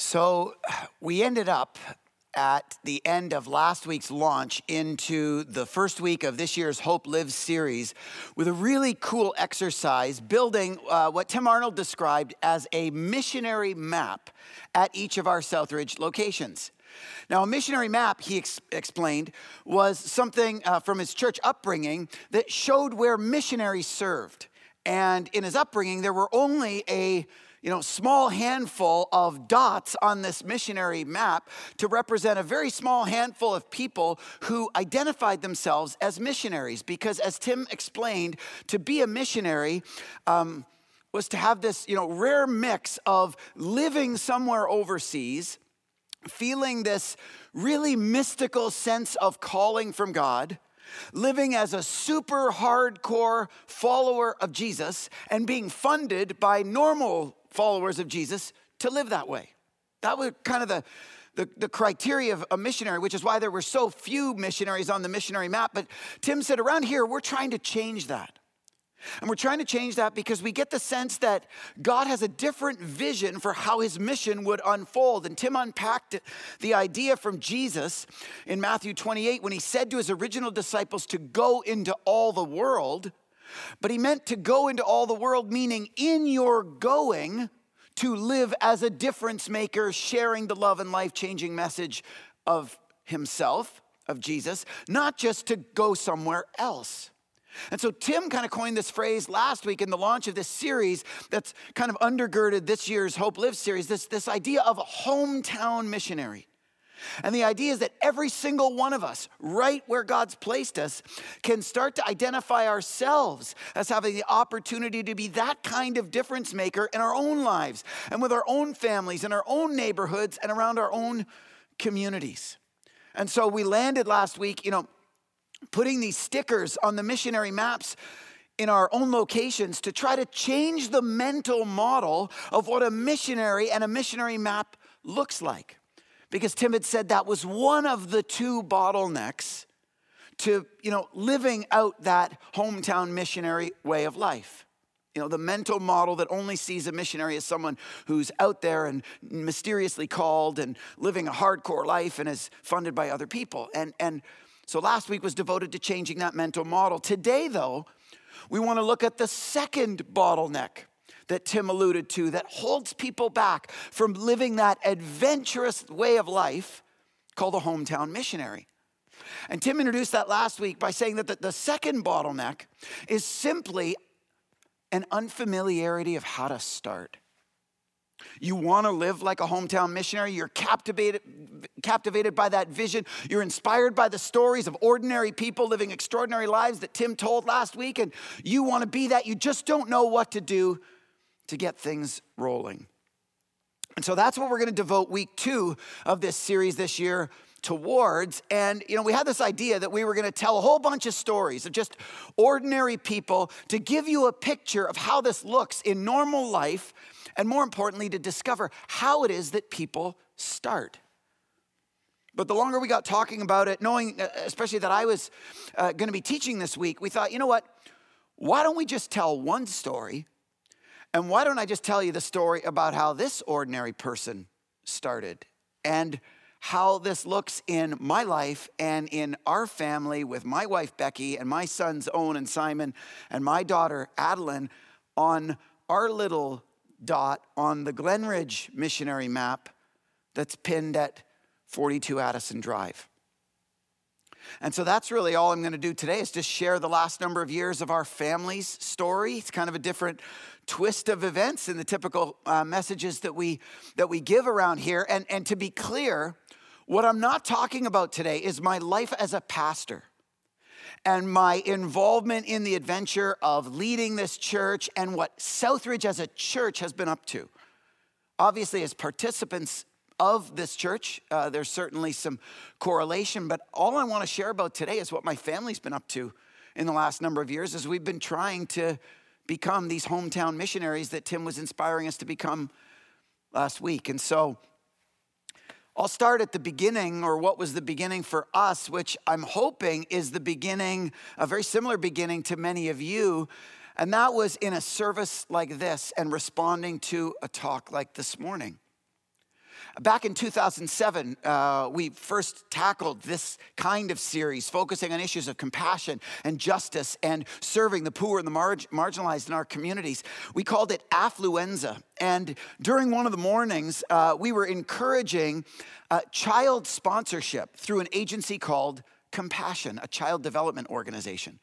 So we ended up at the end of last week's launch into the first week of this year's Hope Lives series with a really cool exercise building uh, what Tim Arnold described as a missionary map at each of our Southridge locations. Now, a missionary map, he ex- explained, was something uh, from his church upbringing that showed where missionaries served. And in his upbringing, there were only a you know, small handful of dots on this missionary map to represent a very small handful of people who identified themselves as missionaries. Because, as Tim explained, to be a missionary um, was to have this, you know, rare mix of living somewhere overseas, feeling this really mystical sense of calling from God living as a super hardcore follower of Jesus and being funded by normal followers of Jesus to live that way. That was kind of the, the, the, criteria of a missionary, which is why there were so few missionaries on the missionary map. But Tim said, around here, we're trying to change that. And we're trying to change that because we get the sense that God has a different vision for how his mission would unfold. And Tim unpacked the idea from Jesus in Matthew 28 when he said to his original disciples to go into all the world. But he meant to go into all the world, meaning in your going, to live as a difference maker, sharing the love and life changing message of himself, of Jesus, not just to go somewhere else. And so Tim kind of coined this phrase last week in the launch of this series that's kind of undergirded this year's Hope Lives series, this, this idea of a hometown missionary. And the idea is that every single one of us, right where God's placed us, can start to identify ourselves as having the opportunity to be that kind of difference maker in our own lives and with our own families and our own neighborhoods and around our own communities. And so we landed last week, you know, putting these stickers on the missionary maps in our own locations to try to change the mental model of what a missionary and a missionary map looks like. Because Tim had said that was one of the two bottlenecks to, you know, living out that hometown missionary way of life. You know, the mental model that only sees a missionary as someone who's out there and mysteriously called and living a hardcore life and is funded by other people. And, and so last week was devoted to changing that mental model. Today, though, we want to look at the second bottleneck that Tim alluded to that holds people back from living that adventurous way of life called a hometown missionary. And Tim introduced that last week by saying that the, the second bottleneck is simply an unfamiliarity of how to start. You want to live like a hometown missionary. You're captivated, captivated by that vision. You're inspired by the stories of ordinary people living extraordinary lives that Tim told last week, and you want to be that. You just don't know what to do to get things rolling. And so that's what we're going to devote week two of this series this year towards. And, you know, we had this idea that we were going to tell a whole bunch of stories of just ordinary people to give you a picture of how this looks in normal life and more importantly, to discover how it is that people start. But the longer we got talking about it, knowing uh, especially that I was uh, going to be teaching this week, we thought, you know what? Why don't we just tell one story? And why don't I just tell you the story about how this ordinary person started and how this looks in my life and in our family with my wife Becky and my sons Owen and Simon and my daughter Adeline on our little dot on the Glenridge missionary map that's pinned at 42 Addison Drive. And so that's really all I'm going to do today is just share the last number of years of our family's story. It's kind of a different twist of events in the typical uh, messages that we that we give around here. And, and to be clear, what I'm not talking about today is my life as a pastor and my involvement in the adventure of leading this church and what Southridge as a church has been up to. Obviously, as participants of this church, uh, there's certainly some correlation, but all I want to share about today is what my family's been up to in the last number of years as we've been trying to become these hometown missionaries that Tim was inspiring us to become last week. And so, I'll start at the beginning, or what was the beginning for us, which I'm hoping is the beginning, a very similar beginning to many of you. And that was in a service like this and responding to a talk like this morning. Back in 2007, uh, we first tackled this kind of series, focusing on issues of compassion and justice and serving the poor and the marg- marginalized in our communities. We called it Affluenza. And during one of the mornings, uh, we were encouraging uh, child sponsorship through an agency called Compassion, a child development organization.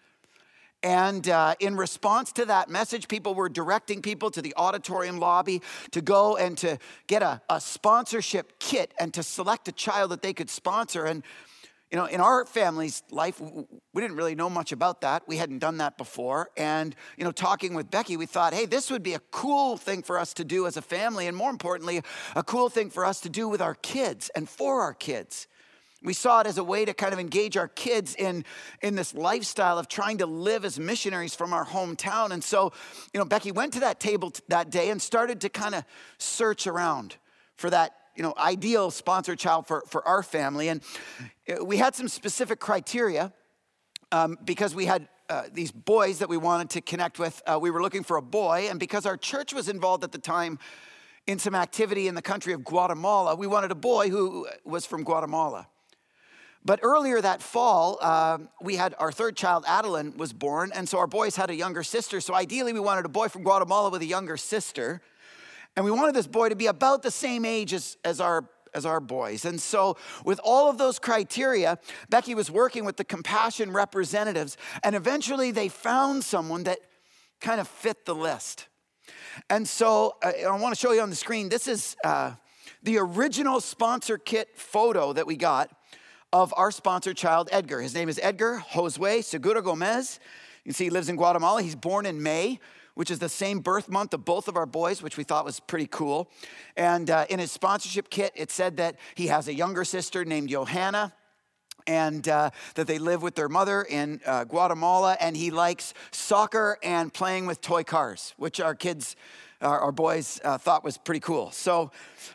And uh, in response to that message, people were directing people to the auditorium lobby to go and to get a, a, sponsorship kit and to select a child that they could sponsor. And, you know, in our family's life, we didn't really know much about that. We hadn't done that before. And, you know, talking with Becky, we thought, hey, this would be a cool thing for us to do as a family. And more importantly, a cool thing for us to do with our kids and for our kids. We saw it as a way to kind of engage our kids in, in this lifestyle of trying to live as missionaries from our hometown. And so, you know, Becky went to that table t- that day and started to kind of search around for that, you know, ideal sponsor child for, for our family. And uh, we had some specific criteria um, because we had uh, these boys that we wanted to connect with. Uh, we were looking for a boy, and because our church was involved at the time in some activity in the country of Guatemala, we wanted a boy who was from Guatemala. But earlier that fall, uh, we had our third child, Adeline, was born. And so our boys had a younger sister. So ideally, we wanted a boy from Guatemala with a younger sister. And we wanted this boy to be about the same age as, as our as our boys. And so, with all of those criteria, Becky was working with the compassion representatives, and eventually they found someone that kind of fit the list. And so, uh, I want to show you on the screen this is uh, the original sponsor kit photo that we got of our sponsor child, Edgar. His name is Edgar Josue Segura Gomez. You see he lives in Guatemala. He's born in May, which is the same birth month of both of our boys, which we thought was pretty cool. And uh, in his sponsorship kit, it said that he has a younger sister named Johanna and uh, that they live with their mother in uh, Guatemala, and he likes soccer and playing with toy cars, which our kids, our, our boys, uh, thought was pretty cool. So,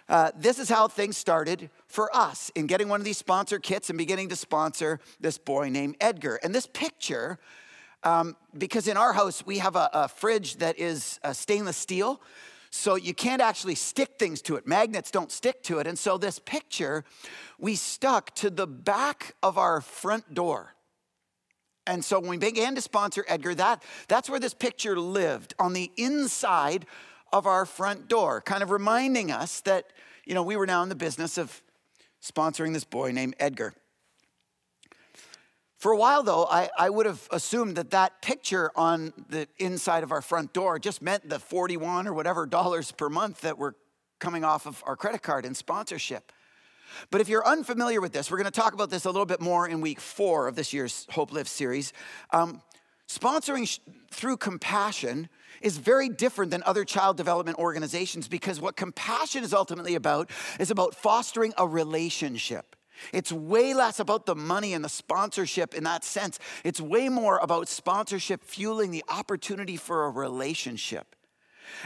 uh, this is how things started for us in getting one of these sponsor kits and beginning to sponsor this boy named Edgar. And this picture, um, because in our house we have a, a fridge that is uh, stainless steel, so you can't actually stick things to it. Magnets don't stick to it. And so this picture we stuck to the back of our front door. And so when we began to sponsor Edgar, that, that's where this picture lived on the inside of our front door, kind of reminding us that, you know, we were now in the business of sponsoring this boy named Edgar. For a while, though, I, I would have assumed that that picture on the inside of our front door just meant the 41 or whatever dollars per month that were coming off of our credit card in sponsorship. But if you're unfamiliar with this, we're going to talk about this a little bit more in week four of this year's Hope Live series. Um, sponsoring sh- through compassion is very different than other child development organizations because what compassion is ultimately about is about fostering a relationship. It's way less about the money and the sponsorship in that sense. It's way more about sponsorship fueling the opportunity for a relationship.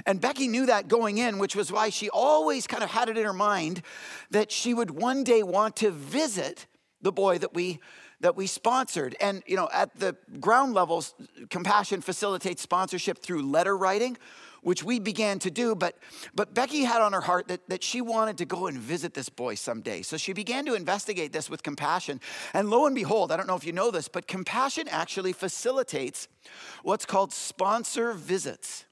And Becky knew that going in, which was why she always kind of had it in her mind that she would one day want to visit the boy that we that we sponsored. And, you know, at the ground levels, Compassion facilitates sponsorship through letter writing, which we began to do. But, but Becky had on her heart that, that she wanted to go and visit this boy someday. So she began to investigate this with Compassion. And lo and behold, I don't know if you know this, but Compassion actually facilitates what's called sponsor visits.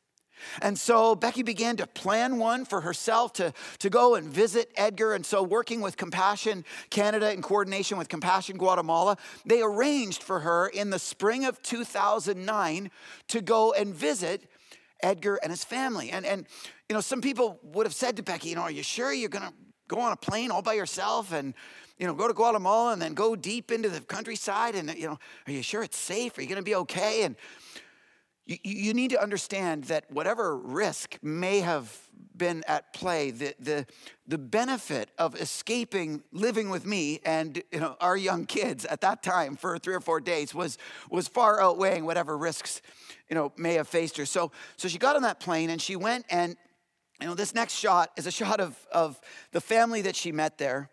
And so Becky began to plan one for herself to, to go and visit Edgar. And so, working with Compassion Canada in coordination with Compassion Guatemala, they arranged for her in the spring of 2009 to go and visit Edgar and his family. And, and you know, some people would have said to Becky, you know, are you sure you're going to go on a plane all by yourself and you know, go to Guatemala and then go deep into the countryside and, you know, are you sure it's safe? Are you going to be okay? And, you, you need to understand that whatever risk may have been at play, the, the, the benefit of escaping living with me and you know, our young kids at that time for three or four days was, was far outweighing whatever risks you know, may have faced her. So, so she got on that plane and she went and you know, this next shot is a shot of, of the family that she met there.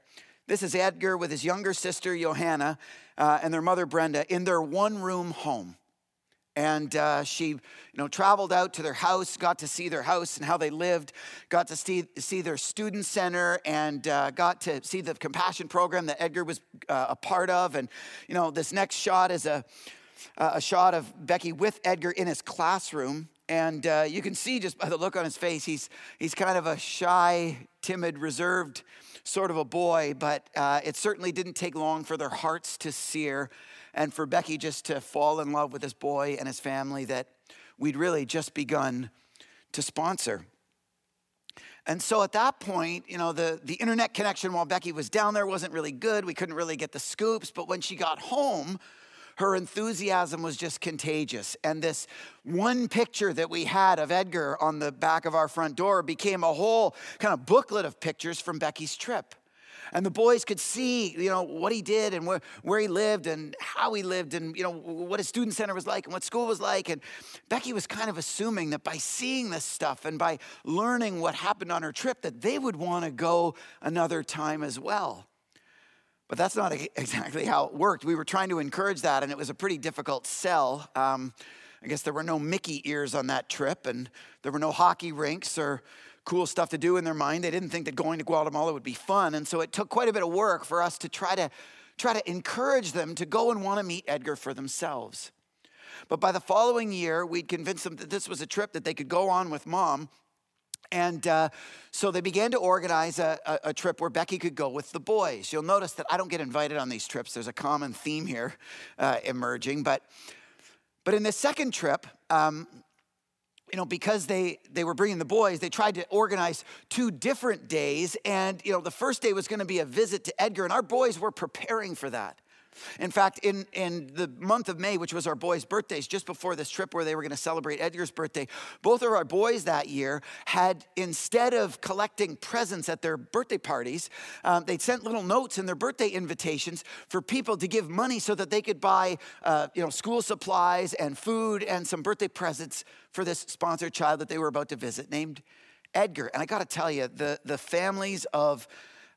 This is Edgar with his younger sister, Johanna, uh, and their mother, Brenda, in their one room home. And uh, she, you know, traveled out to their house, got to see their house and how they lived, got to see, see their student center, and uh, got to see the compassion program that Edgar was uh, a part of. And, you know, this next shot is a, a shot of Becky with Edgar in his classroom. And uh, you can see just by the look on his face, he's, he's kind of a shy, timid, reserved sort of a boy, but uh, it certainly didn't take long for their hearts to sear and for Becky just to fall in love with this boy and his family that we'd really just begun to sponsor. And so at that point, you know, the, the internet connection while Becky was down there wasn't really good. We couldn't really get the scoops. But when she got home, her enthusiasm was just contagious. And this one picture that we had of Edgar on the back of our front door became a whole kind of booklet of pictures from Becky's trip. And the boys could see, you know, what he did and where, where he lived and how he lived and, you know, what his student center was like and what school was like. And Becky was kind of assuming that by seeing this stuff and by learning what happened on her trip, that they would want to go another time as well. But that's not exactly how it worked. We were trying to encourage that, and it was a pretty difficult sell. Um, I guess there were no Mickey ears on that trip, and there were no hockey rinks or cool stuff to do in their mind. They didn't think that going to Guatemala would be fun. And so it took quite a bit of work for us to try to try to encourage them to go and want to meet Edgar for themselves. But by the following year, we'd convinced them that this was a trip that they could go on with mom. And uh, so they began to organize a, a, a, trip where Becky could go with the boys. You'll notice that I don't get invited on these trips. There's a common theme here uh, emerging. But, but in this second trip, um, you know, because they, they were bringing the boys, they tried to organize two different days. And, you know, the first day was going to be a visit to Edgar, and our boys were preparing for that. In fact, in, in the month of May, which was our boys' birthdays, just before this trip where they were going to celebrate Edgar's birthday, both of our boys that year had, instead of collecting presents at their birthday parties, um, they'd sent little notes in their birthday invitations for people to give money so that they could buy, uh, you know, school supplies and food and some birthday presents for this sponsored child that they were about to visit named Edgar. And I got to tell you, the, the families of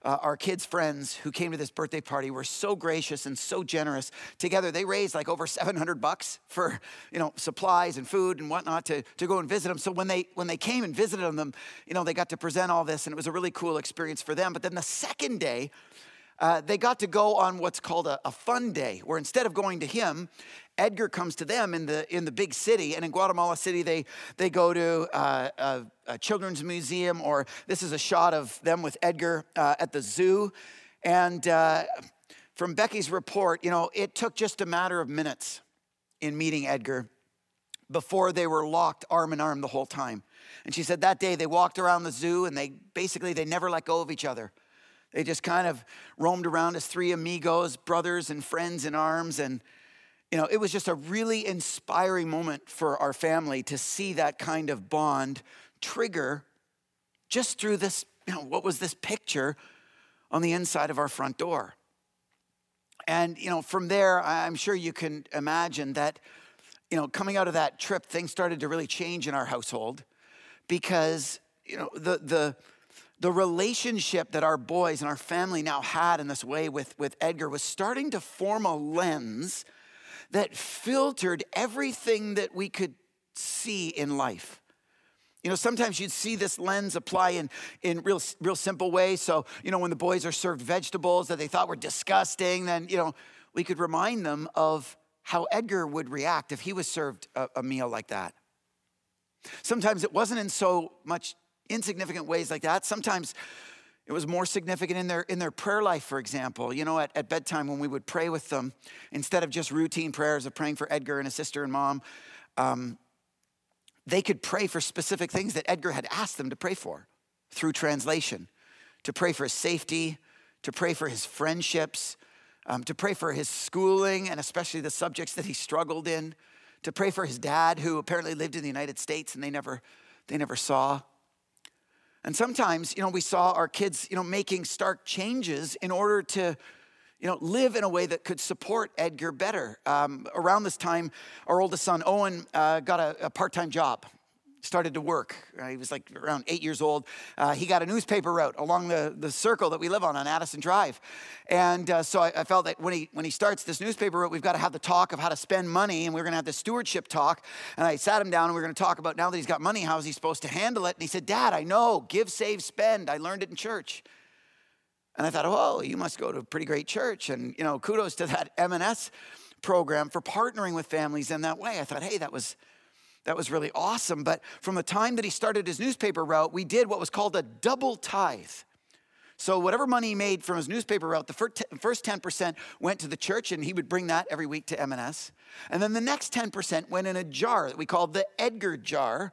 uh, our kids' friends who came to this birthday party were so gracious and so generous. Together, they raised like over 700 bucks for you know supplies and food and whatnot to, to go and visit them. So when they when they came and visited them, you know they got to present all this, and it was a really cool experience for them. But then the second day, uh, they got to go on what's called a, a, fun day, where instead of going to him, Edgar comes to them in the in the big city. And in Guatemala City, they they go to uh, a, a, children's museum, or this is a shot of them with Edgar uh, at the zoo. And uh, from Becky's report, you know, it took just a matter of minutes in meeting Edgar before they were locked arm in arm the whole time. And she said that day they walked around the zoo and they basically they never let go of each other. They just kind of roamed around as three amigos, brothers and friends in arms. And, you know, it was just a really inspiring moment for our family to see that kind of bond trigger just through this, you know, what was this picture on the inside of our front door. And, you know, from there, I'm sure you can imagine that, you know, coming out of that trip, things started to really change in our household because, you know, the, the, the relationship that our boys and our family now had in this way with, with Edgar was starting to form a lens that filtered everything that we could see in life. You know, sometimes you'd see this lens apply in, in real, real simple ways. So, you know, when the boys are served vegetables that they thought were disgusting, then, you know, we could remind them of how Edgar would react if he was served a, a meal like that. Sometimes it wasn't in so much insignificant ways like that. Sometimes it was more significant in their in their prayer life, for example. You know, at, at bedtime when we would pray with them, instead of just routine prayers of praying for Edgar and his sister and mom, um, they could pray for specific things that Edgar had asked them to pray for through translation, to pray for his safety, to pray for his friendships, um, to pray for his schooling and especially the subjects that he struggled in, to pray for his dad who apparently lived in the United States and they never they never saw. And sometimes, you know, we saw our kids, you know, making stark changes in order to, you know, live in a way that could support Edgar better. Um, around this time, our oldest son, Owen, uh, got a, a part time job. Started to work. Uh, he was like around eight years old. Uh, he got a newspaper route along the, the circle that we live on on Addison Drive. And uh, so I, I, felt that when he, when he starts this newspaper route, we've got to have the talk of how to spend money, and we are going to have the stewardship talk. And I sat him down, and we are going to talk about now that he's got money, how is he supposed to handle it? And he said, Dad, I know, give, save, spend. I learned it in church. And I thought, oh, you must go to a pretty great church. And, you know, kudos to that M&S program for partnering with families in that way. I thought, hey, that was that was really awesome. But from the time that he started his newspaper route, we did what was called a double tithe. So, whatever money he made from his newspaper route, the first 10% went to the church, and he would bring that every week to M&S. And then the next 10% went in a jar that we called the Edgar jar,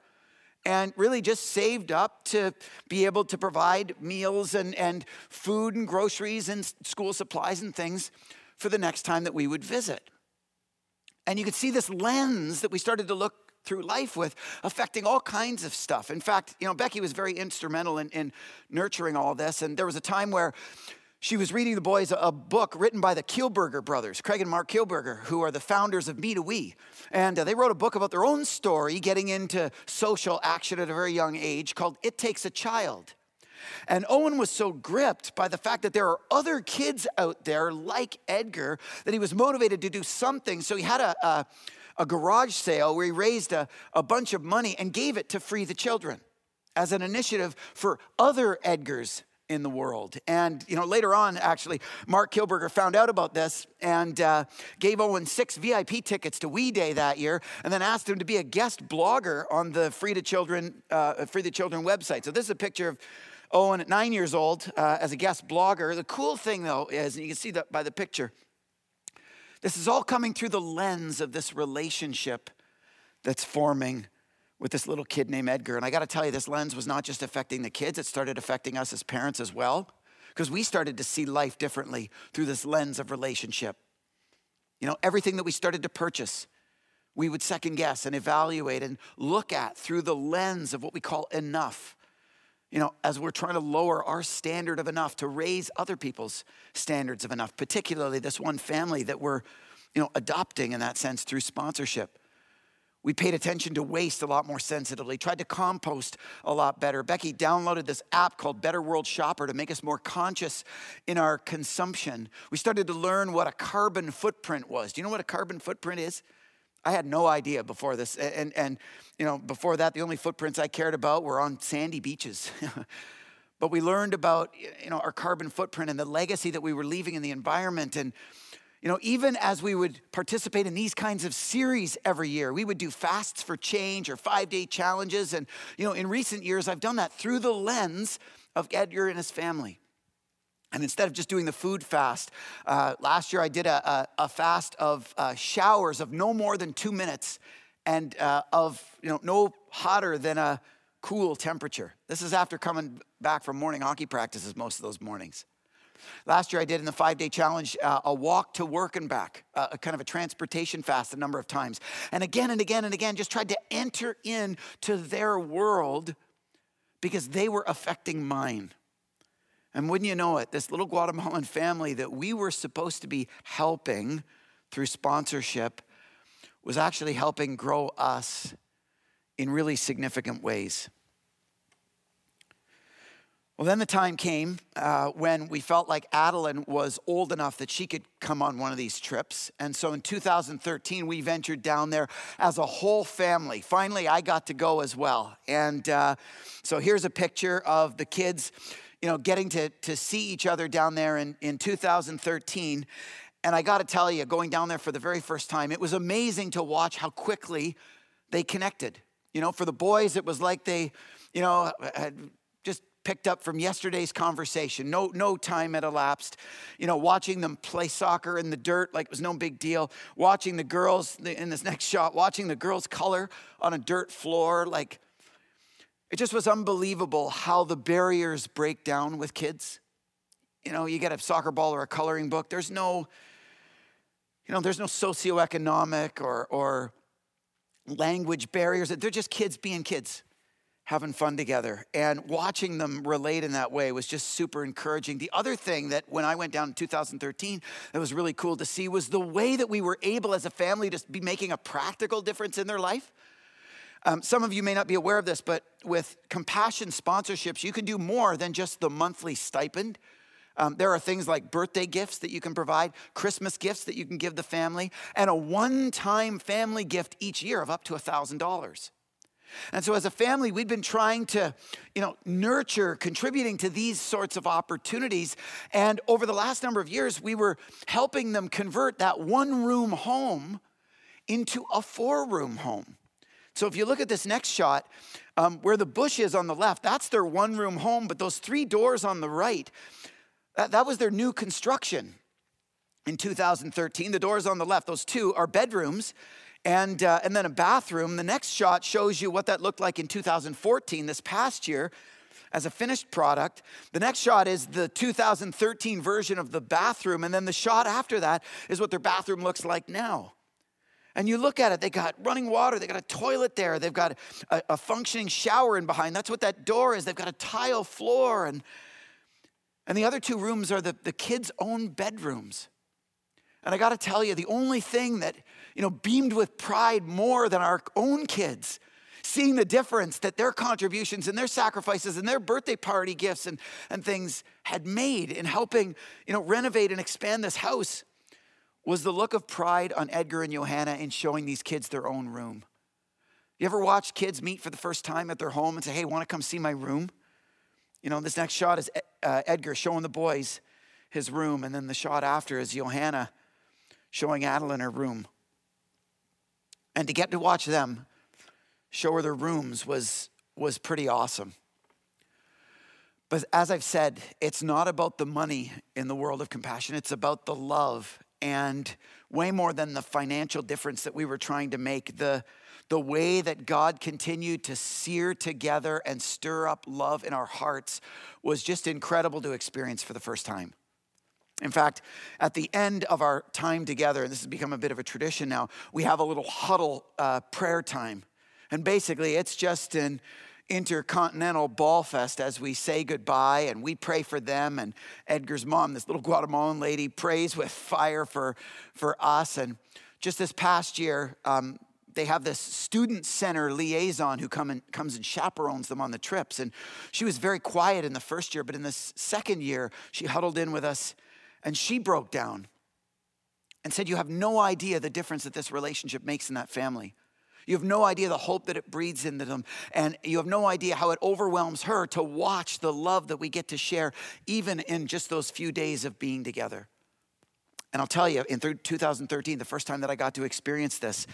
and really just saved up to be able to provide meals and, and food and groceries and school supplies and things for the next time that we would visit. And you could see this lens that we started to look through life with, affecting all kinds of stuff. In fact, you know, Becky was very instrumental in, in nurturing all this. And there was a time where she was reading the boys a book written by the Kielburger brothers, Craig and Marc Kielburger, who are the founders of Me to We. And uh, they wrote a book about their own story, getting into social action at a very young age, called It Takes a Child. And Owen was so gripped by the fact that there are other kids out there like Edgar that he was motivated to do something. So he had a, a a garage sale where he raised a, a bunch of money and gave it to free the children as an initiative for other Edgars in the world. And, you know, later on, actually, Marc Kielburger found out about this and uh, gave Owen six VIP tickets to We Day that year and then asked him to be a guest blogger on the Free to Children, uh, Free the Children website. So this is a picture of Owen at nine years old uh, as a guest blogger. The cool thing, though, is, and you can see that by the picture, this is all coming through the lens of this relationship that's forming with this little kid named Edgar. And I got to tell you, this lens was not just affecting the kids, it started affecting us as parents as well, because we started to see life differently through this lens of relationship. You know, everything that we started to purchase, we would second guess and evaluate and look at through the lens of what we call enough you know, as we're trying to lower our standard of enough to raise other people's standards of enough, particularly this one family that we're, you know, adopting in that sense through sponsorship. We paid attention to waste a lot more sensitively, tried to compost a lot better. Becky downloaded this app called Better World Shopper to make us more conscious in our consumption. We started to learn what a carbon footprint was. Do you know what a carbon footprint is? I had no idea before this. And, and you know, before that, the only footprints I cared about were on sandy beaches. but we learned about, you know, our carbon footprint and the legacy that we were leaving in the environment. And, you know, even as we would participate in these kinds of series every year, we would do fasts for change or five day challenges. And, you know, in recent years, I've done that through the lens of Edgar and his family. And instead of just doing the food fast, uh, last year I did a, a, a fast of uh, showers of no more than two minutes and uh, of you know no hotter than a cool temperature. This is after coming back from morning hockey practices most of those mornings. Last year I did in the five day challenge uh, a walk to work and back, uh, a kind of a transportation fast a number of times. And again and again and again, just tried to enter into their world because they were affecting mine. And wouldn't you know it, this little Guatemalan family that we were supposed to be helping through sponsorship was actually helping grow us in really significant ways. Well, then the time came uh, when we felt like Adeline was old enough that she could come on one of these trips. And so in 2013, we ventured down there as a whole family. Finally, I got to go as well. And uh, so here's a picture of the kids you know, getting to, to see each other down there in, in 2013. And I got to tell you, going down there for the very first time, it was amazing to watch how quickly they connected. You know, for the boys, it was like they, you know, had just picked up from yesterday's conversation. No, no time had elapsed. You know, watching them play soccer in the dirt like it was no big deal. Watching the girls in this next shot, watching the girls color on a dirt floor like it just was unbelievable how the barriers break down with kids. You know, you get a soccer ball or a coloring book, there's no, you know, there's no socioeconomic or, or language barriers. They're just kids being kids, having fun together. And watching them relate in that way was just super encouraging. The other thing that when I went down in 2013 that was really cool to see was the way that we were able as a family to be making a practical difference in their life. Um, some of you may not be aware of this, but with compassion sponsorships, you can do more than just the monthly stipend. Um, there are things like birthday gifts that you can provide, Christmas gifts that you can give the family, and a one time family gift each year of up to $1,000. And so as a family, we've been trying to, you know, nurture, contributing to these sorts of opportunities. And over the last number of years, we were helping them convert that one room home into a four room home. So if you look at this next shot, um, where the bush is on the left, that's their one room home, but those three doors on the right, that, that was their new construction in 2013. The doors on the left, those two are bedrooms and, uh, and then a bathroom. The next shot shows you what that looked like in 2014, this past year, as a finished product. The next shot is the 2013 version of the bathroom, and then the shot after that is what their bathroom looks like now. And you look at it, they got running water, they got a toilet there, they've got a, a functioning shower in behind. That's what that door is. They've got a tile floor, and, and the other two rooms are the, the kids' own bedrooms. And I got to tell you, the only thing that, you know, beamed with pride more than our own kids, seeing the difference that their contributions and their sacrifices and their birthday party gifts and, and things had made in helping, you know, renovate and expand this house was the look of pride on Edgar and Johanna in showing these kids their own room. You ever watch kids meet for the first time at their home and say, hey, want to come see my room? You know, this next shot is uh, Edgar showing the boys his room, and then the shot after is Johanna showing Adeline her room. And to get to watch them show her their rooms was, was pretty awesome. But as I've said, it's not about the money in the world of compassion, it's about the love and way more than the financial difference that we were trying to make. The, the way that God continued to sear together and stir up love in our hearts was just incredible to experience for the first time. In fact, at the end of our time together, and this has become a bit of a tradition now, we have a little huddle uh, prayer time. And basically, it's just an intercontinental bawl fest as we say goodbye and we pray for them. And Edgar's mom, this little Guatemalan lady, prays with fire for, for us. And just this past year, um, they have this student center liaison who come and, comes and chaperones them on the trips. And she was very quiet in the first year, but in the second year, she huddled in with us and she broke down and said, You have no idea the difference that this relationship makes in that family. You have no idea the hope that it breeds into them. And you have no idea how it overwhelms her to watch the love that we get to share, even in just those few days of being together. And I'll tell you, in 2013, the first time that I got to experience this,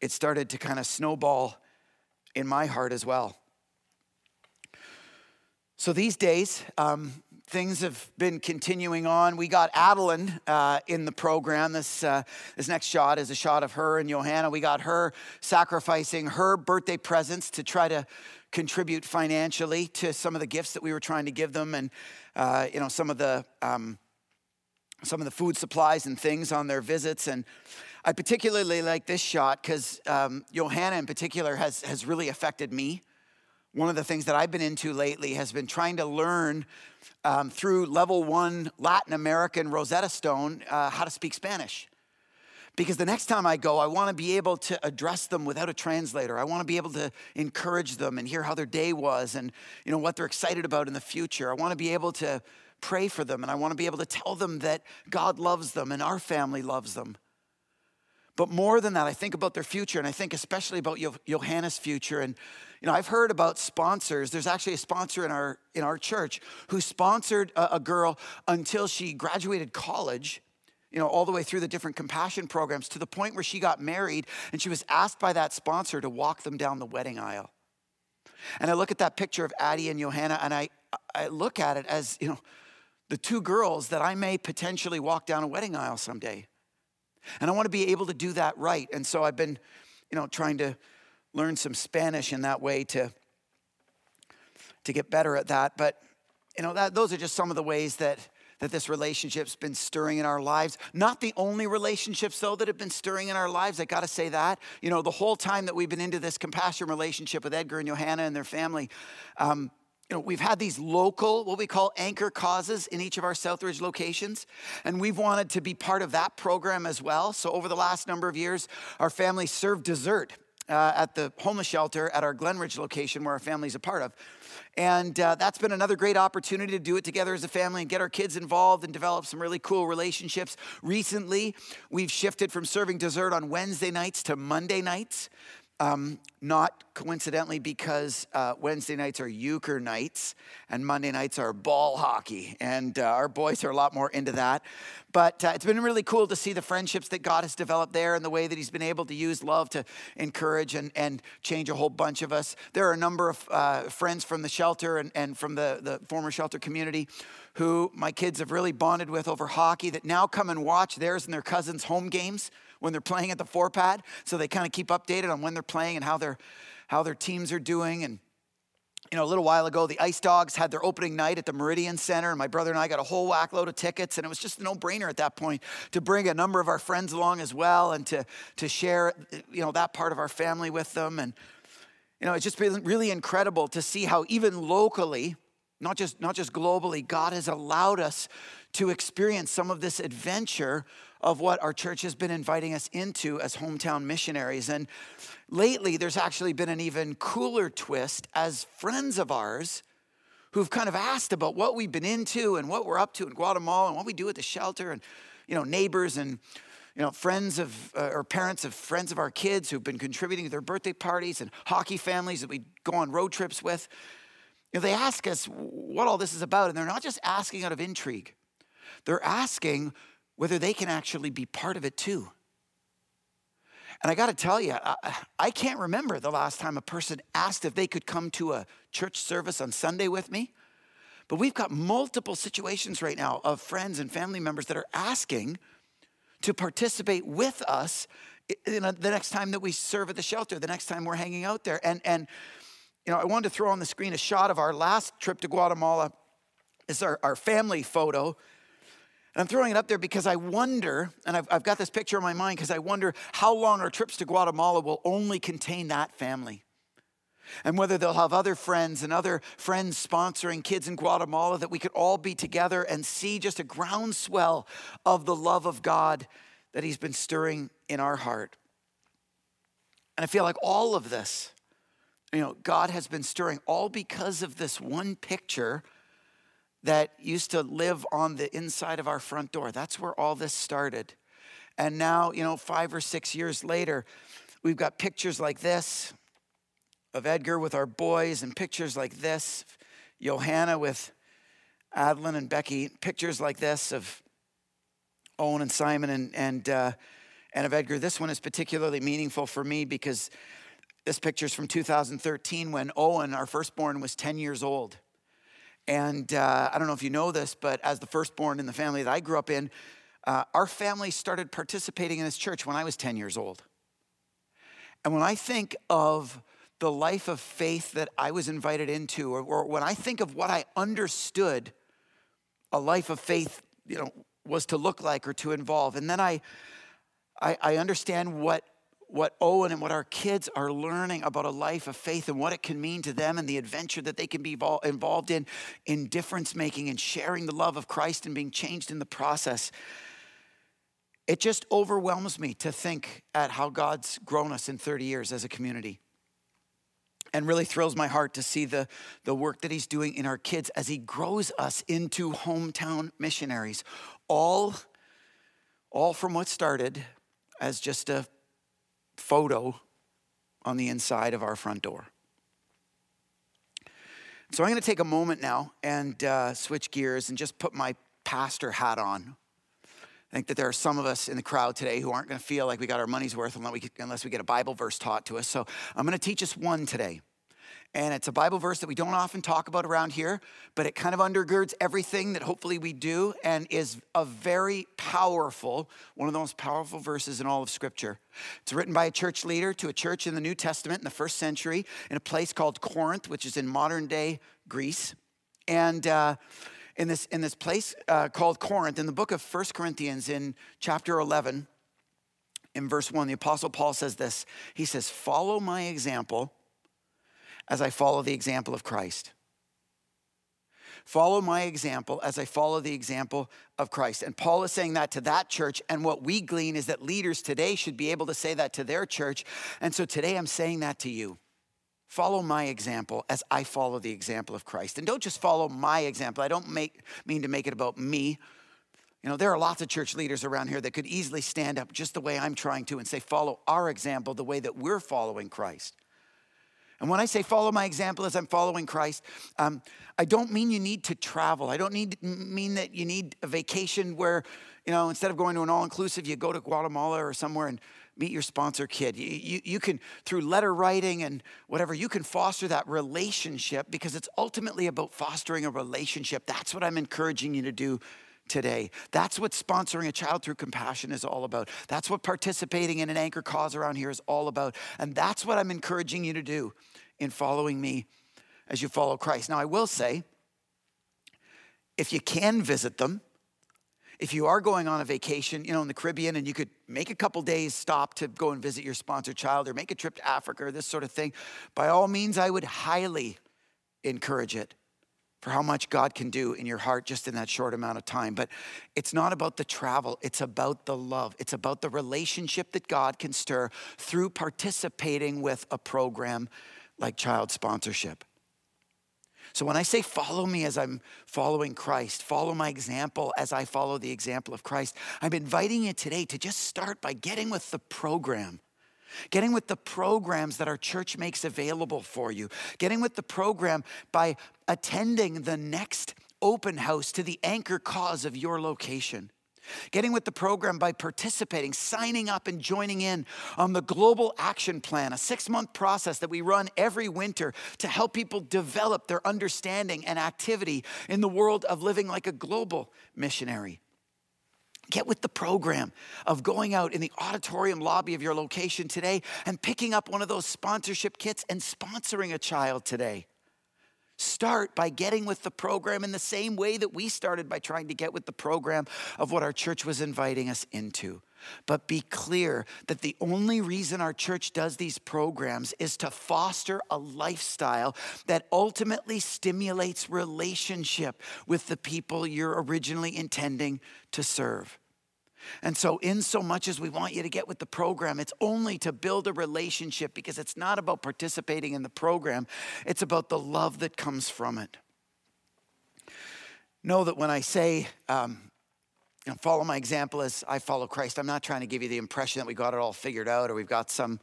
it started to kind of snowball in my heart as well. So these days, um, things have been continuing on. We got Adeline uh, in the program. This, uh, this next shot is a shot of her and Johanna. We got her sacrificing her birthday presents to try to contribute financially to some of the gifts that we were trying to give them and, uh, you know, some of the, um, some of the food supplies and things on their visits. And I particularly like this shot because um, Johanna in particular has, has really affected me one of the things that I've been into lately has been trying to learn um, through level one Latin American Rosetta Stone uh, how to speak Spanish. Because the next time I go, I want to be able to address them without a translator. I want to be able to encourage them and hear how their day was and you know what they're excited about in the future. I want to be able to pray for them and I want to be able to tell them that God loves them and our family loves them. But more than that, I think about their future and I think especially about Johanna's future and you know, I've heard about sponsors. There's actually a sponsor in our in our church who sponsored a, a girl until she graduated college you know, all the way through the different compassion programs to the point where she got married and she was asked by that sponsor to walk them down the wedding aisle. And I look at that picture of Addie and Johanna and I, I look at it as, you know, the two girls that I may potentially walk down a wedding aisle someday. And I want to be able to do that right. And so I've been, you know, trying to learn some Spanish in that way to, to get better at that. But, you know, that, those are just some of the ways that, that this relationship's been stirring in our lives. Not the only relationships, though, that have been stirring in our lives. I got to say that. You know, the whole time that we've been into this compassion relationship with Edgar and Johanna and their family, um, you know, we've had these local, what we call anchor causes in each of our Southridge locations, and we've wanted to be part of that program as well. So, over the last number of years, our family served dessert uh, at the homeless shelter at our Glenridge location where our family's a part of. And uh, that's been another great opportunity to do it together as a family and get our kids involved and develop some really cool relationships. Recently, we've shifted from serving dessert on Wednesday nights to Monday nights. Um, not coincidentally because uh, Wednesday nights are euchre nights and Monday nights are ball hockey. And uh, our boys are a lot more into that. But uh, it's been really cool to see the friendships that God has developed there and the way that He's been able to use love to encourage and, and change a whole bunch of us. There are a number of uh, friends from the shelter and, and from the, the former shelter community who my kids have really bonded with over hockey that now come and watch theirs and their cousins' home games when they're playing at the four pad. So they kind of keep updated on when they're playing and how, their how their teams are doing. And, you know, a little while ago, the Ice Dogs had their opening night at the Meridian Center, and my brother and I got a whole whack load of tickets, and it was just a no brainer at that point to bring a number of our friends along as well and to, to share, you know, that part of our family with them. And, you know, it's just been really incredible to see how even locally, not just, not just globally, God has allowed us to experience some of this adventure of what our church has been inviting us into as hometown missionaries. And lately, there's actually been an even cooler twist as friends of ours who've kind of asked about what we've been into and what we're up to in Guatemala and what we do at the shelter and, you know, neighbors and, you know, friends of, uh, or parents of friends of our kids who've been contributing to their birthday parties and hockey families that we go on road trips with. You know, they ask us what all this is about, and they're not just asking out of intrigue. They're asking whether they can actually be part of it too. And I got to tell you, I, I, can't remember the last time a person asked if they could come to a church service on Sunday with me. But we've got multiple situations right now of friends and family members that are asking to participate with us you know, the next time that we serve at the shelter, the next time we're hanging out there. And, and you know, I wanted to throw on the screen a shot of our last trip to Guatemala. It's our, our family photo. I'm throwing it up there because I wonder, and I've, I've got this picture in my mind because I wonder how long our trips to Guatemala will only contain that family. And whether they'll have other friends and other friends sponsoring kids in Guatemala that we could all be together and see just a groundswell of the love of God that He's been stirring in our heart. And I feel like all of this, you know, God has been stirring all because of this one picture that used to live on the inside of our front door. That's where all this started. And now, you know, five or six years later, we've got pictures like this of Edgar with our boys, and pictures like this, Johanna with Adeline and Becky, pictures like this of Owen and Simon and, and, uh, and of Edgar. This one is particularly meaningful for me because this picture is from 2013 when Owen, our firstborn, was 10 years old. And uh, I don't know if you know this, but as the firstborn in the family that I grew up in, uh, our family started participating in this church when I was 10 years old. And when I think of the life of faith that I was invited into, or, or when I think of what I understood a life of faith, you know, was to look like or to involve, and then I, I, I understand what what Owen and what our kids are learning about a life of faith and what it can mean to them and the adventure that they can be involved in, in difference making and sharing the love of Christ and being changed in the process. It just overwhelms me to think at how God's grown us in 30 years as a community. And really thrills my heart to see the, the work that he's doing in our kids as he grows us into hometown missionaries. All, all from what started as just a photo on the inside of our front door. So I'm going to take a moment now and uh, switch gears and just put my pastor hat on. I think that there are some of us in the crowd today who aren't going to feel like we got our money's worth unless we, unless we get a Bible verse taught to us. So I'm going to teach us one today. And it's a Bible verse that we don't often talk about around here, but it kind of undergirds everything that hopefully we do and is a very powerful, one of the most powerful verses in all of Scripture. It's written by a church leader to a church in the New Testament in the first century in a place called Corinth, which is in modern day Greece. And uh, in, this, in this place uh, called Corinth, in the book of First Corinthians, in chapter 11, in verse 1, the Apostle Paul says this He says, Follow my example as I follow the example of Christ. Follow my example as I follow the example of Christ. And Paul is saying that to that church. And what we glean is that leaders today should be able to say that to their church. And so today I'm saying that to you. Follow my example as I follow the example of Christ. And don't just follow my example. I don't make, mean to make it about me. You know, there are lots of church leaders around here that could easily stand up just the way I'm trying to and say, follow our example the way that we're following Christ. And when I say follow my example as I'm following Christ, um, I don't mean you need to travel. I don't need mean that you need a vacation where, you know, instead of going to an all-inclusive, you go to Guatemala or somewhere and meet your sponsor kid. You, you, you can, through letter writing and whatever, you can foster that relationship because it's ultimately about fostering a relationship. That's what I'm encouraging you to do today. That's what sponsoring a child through compassion is all about. That's what participating in an anchor cause around here is all about. And that's what I'm encouraging you to do in following me as you follow Christ. Now, I will say, if you can visit them, if you are going on a vacation, you know, in the Caribbean and you could make a couple days stop to go and visit your sponsored child or make a trip to Africa or this sort of thing, by all means, I would highly encourage it for how much God can do in your heart just in that short amount of time. But it's not about the travel, it's about the love. It's about the relationship that God can stir through participating with a program like child sponsorship. So when I say follow me as I'm following Christ, follow my example as I follow the example of Christ, I'm inviting you today to just start by getting with the program. Getting with the programs that our church makes available for you. Getting with the program by attending the next open house to the anchor cause of your location. Getting with the program by participating, signing up, and joining in on the Global Action Plan, a six month process that we run every winter to help people develop their understanding and activity in the world of living like a global missionary. Get with the program of going out in the auditorium lobby of your location today and picking up one of those sponsorship kits and sponsoring a child today. Start by getting with the program in the same way that we started by trying to get with the program of what our church was inviting us into. But be clear that the only reason our church does these programs is to foster a lifestyle that ultimately stimulates relationship with the people you're originally intending to serve. And so, in so much as we want you to get with the program, it's only to build a relationship because it's not about participating in the program, it's about the love that comes from it. Know that when I say, um, you know, follow my example as I follow Christ, I'm not trying to give you the impression that we got it all figured out or we've got some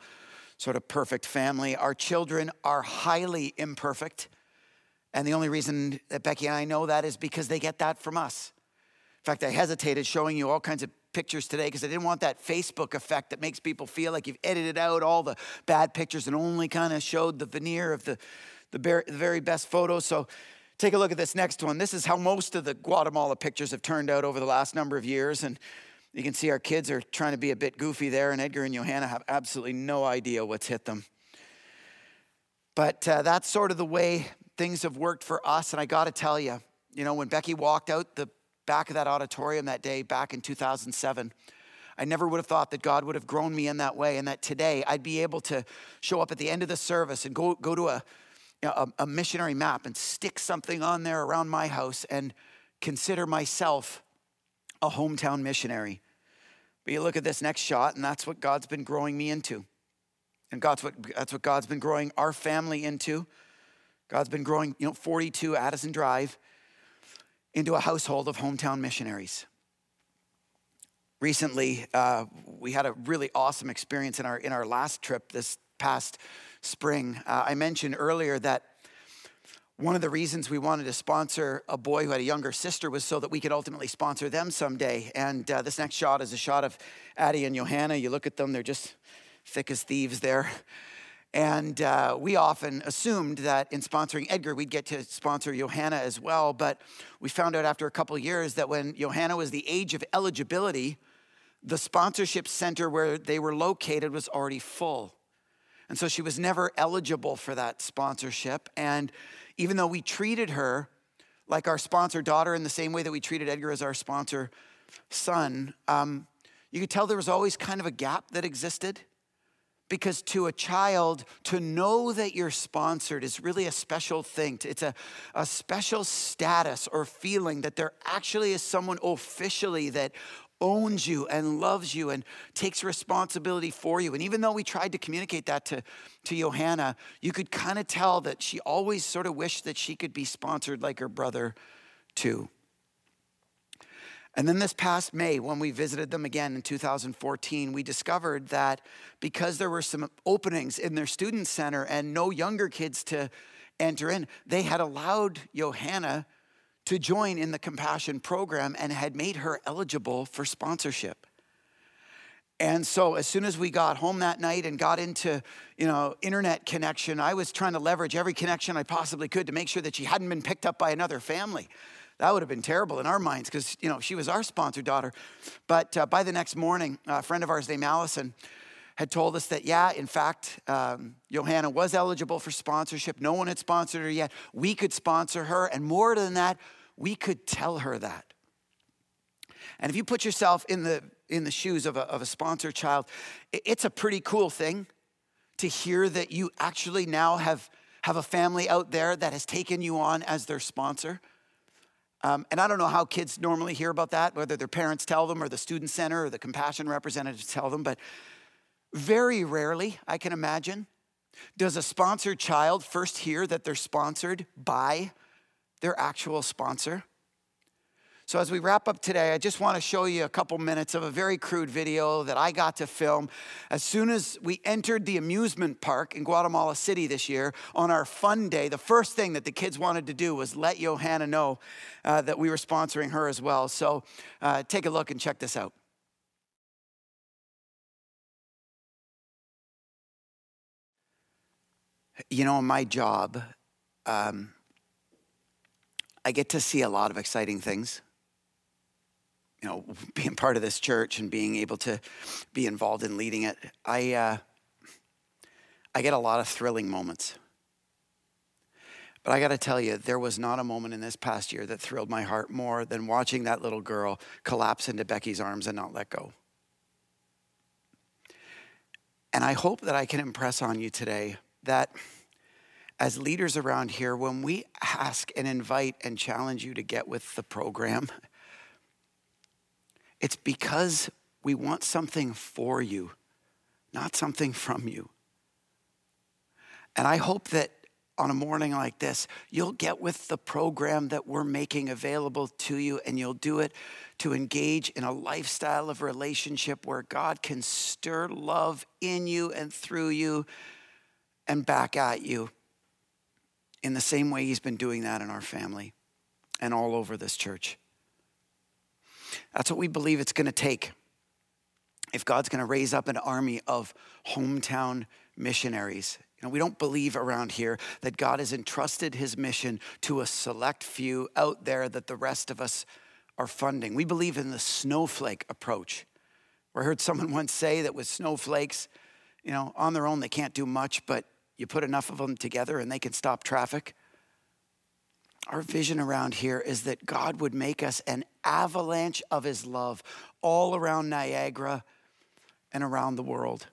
sort of perfect family. Our children are highly imperfect. And the only reason that Becky and I know that is because they get that from us. In fact, I hesitated showing you all kinds of pictures today because I didn't want that Facebook effect that makes people feel like you've edited out all the bad pictures and only kind of showed the veneer of the, the, very best photos. So take a look at this next one. This is how most of the Guatemala pictures have turned out over the last number of years. And you can see our kids are trying to be a bit goofy there, and Edgar and Johanna have absolutely no idea what's hit them. But uh, that's sort of the way things have worked for us. And I got to tell you, you know, when Becky walked out the back of that auditorium that day back in 2007. I never would have thought that God would have grown me in that way and that today I'd be able to show up at the end of the service and go, go to a, you know, a, a missionary map and stick something on there around my house and consider myself a hometown missionary. But you look at this next shot, and that's what God's been growing me into. And God's what, that's what God's been growing our family into. God's been growing, you know, 42 Addison Drive into a household of hometown missionaries. Recently, uh, we had a really awesome experience in our, in our last trip this past spring. Uh, I mentioned earlier that one of the reasons we wanted to sponsor a boy who had a younger sister was so that we could ultimately sponsor them someday. And uh, this next shot is a shot of Addie and Johanna. You look at them, they're just thick as thieves there. And uh, we often assumed that in sponsoring Edgar, we'd get to sponsor Johanna as well. But we found out after a couple years that when Johanna was the age of eligibility, the sponsorship center where they were located was already full. And so she was never eligible for that sponsorship. And even though we treated her like our sponsor daughter in the same way that we treated Edgar as our sponsor son, um, you could tell there was always kind of a gap that existed Because to a child, to know that you're sponsored is really a special thing. It's a, a special status or feeling that there actually is someone officially that owns you and loves you and takes responsibility for you. And even though we tried to communicate that to, to Johanna, you could kind of tell that she always sort of wished that she could be sponsored like her brother, too. And then this past May, when we visited them again in 2014, we discovered that because there were some openings in their student center and no younger kids to enter in, they had allowed Johanna to join in the compassion program and had made her eligible for sponsorship. And so as soon as we got home that night and got into, you know, internet connection, I was trying to leverage every connection I possibly could to make sure that she hadn't been picked up by another family. That would have been terrible in our minds because, you know, she was our sponsored daughter. But uh, by the next morning, a friend of ours named Allison had told us that, yeah, in fact, um, Johanna was eligible for sponsorship. No one had sponsored her yet. We could sponsor her. And more than that, we could tell her that. And if you put yourself in the, in the shoes of a, of a sponsored child, it's a pretty cool thing to hear that you actually now have, have a family out there that has taken you on as their sponsor. Um, and I don't know how kids normally hear about that, whether their parents tell them or the student center or the compassion representatives tell them, but very rarely, I can imagine, does a sponsored child first hear that they're sponsored by their actual sponsor. So, as we wrap up today, I just want to show you a couple minutes of a very crude video that I got to film as soon as we entered the amusement park in Guatemala City this year on our fun day. The first thing that the kids wanted to do was let Johanna know uh, that we were sponsoring her as well. So, uh, take a look and check this out. You know, my job, um, I get to see a lot of exciting things. You know, being part of this church and being able to be involved in leading it, I, uh, I get a lot of thrilling moments. But I got to tell you, there was not a moment in this past year that thrilled my heart more than watching that little girl collapse into Becky's arms and not let go. And I hope that I can impress on you today that as leaders around here, when we ask and invite and challenge you to get with the program, it's because we want something for you, not something from you. And I hope that on a morning like this, you'll get with the program that we're making available to you and you'll do it to engage in a lifestyle of relationship where God can stir love in you and through you and back at you in the same way He's been doing that in our family and all over this church. That's what we believe it's going to take. If God's going to raise up an army of hometown missionaries, you know, we don't believe around here that God has entrusted his mission to a select few out there that the rest of us are funding. We believe in the snowflake approach. I heard someone once say that with snowflakes, you know, on their own they can't do much, but you put enough of them together and they can stop traffic. Our vision around here is that God would make us an avalanche of His love all around Niagara and around the world.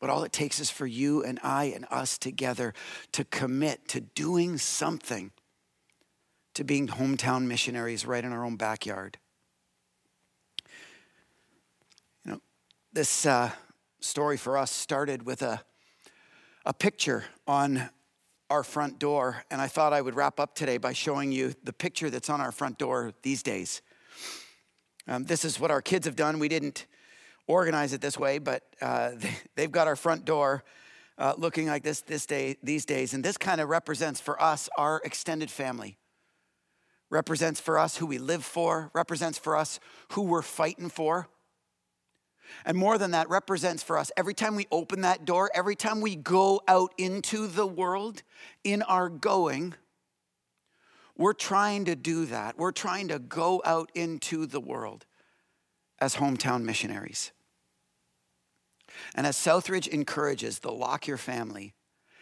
But all it takes is for you and I and us together to commit to doing something to being hometown missionaries right in our own backyard. You know, this uh, story for us started with a a picture on our front door, and I thought I would wrap up today by showing you the picture that's on our front door these days. Um, this is what our kids have done. We didn't organize it this way, but uh, they, have got our front door uh, looking like this this day these days, and this kind of represents for us our extended family. Represents for us who we live for. Represents for us who we're fighting for. And more than that, represents for us every time we open that door, every time we go out into the world, in our going, we're trying to do that. We're trying to go out into the world as hometown missionaries. And as Southridge encourages the Lockyer family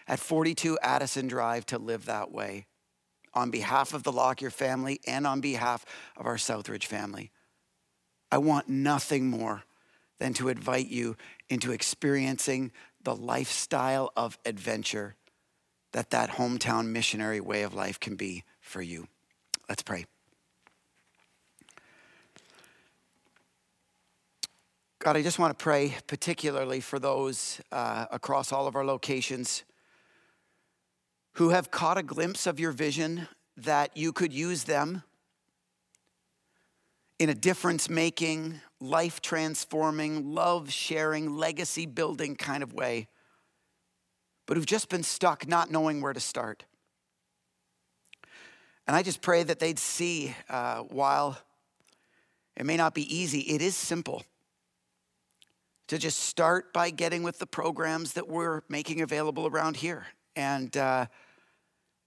at 42 Addison Drive to live that way, on behalf of the Lockyer family and on behalf of our Southridge family, I want nothing more than to invite you into experiencing the lifestyle of adventure that that hometown missionary way of life can be for you. Let's pray. God, I just want to pray particularly for those uh, across all of our locations who have caught a glimpse of your vision that you could use them in a difference making, life transforming, love sharing, legacy building kind of way, but who've just been stuck not knowing where to start. And I just pray that they'd see uh, while it may not be easy, it is simple to just start by getting with the programs that we're making available around here. And uh,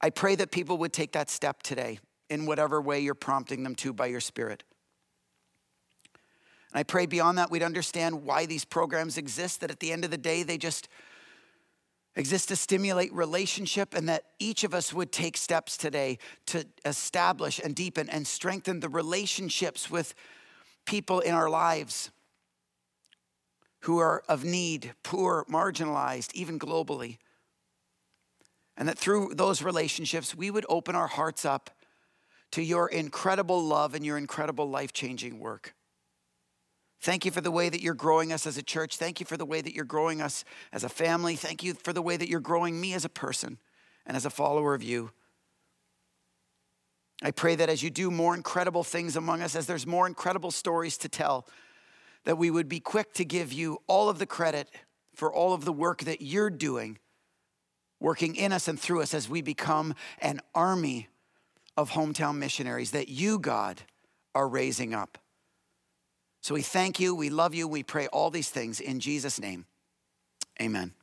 I pray that people would take that step today in whatever way you're prompting them to by your Spirit. And I pray beyond that we'd understand why these programs exist, that at the end of the day, they just exist to stimulate relationship, and that each of us would take steps today to establish and deepen and strengthen the relationships with people in our lives who are of need, poor, marginalized, even globally. And that through those relationships, we would open our hearts up to your incredible love and your incredible life changing work. Thank you for the way that you're growing us as a church. Thank you for the way that you're growing us as a family. Thank you for the way that you're growing me as a person and as a follower of you. I pray that as you do more incredible things among us, as there's more incredible stories to tell, that we would be quick to give you all of the credit for all of the work that you're doing, working in us and through us as we become an army of hometown missionaries that you, God, are raising up. So we thank you, we love you, we pray all these things in Jesus' name. Amen.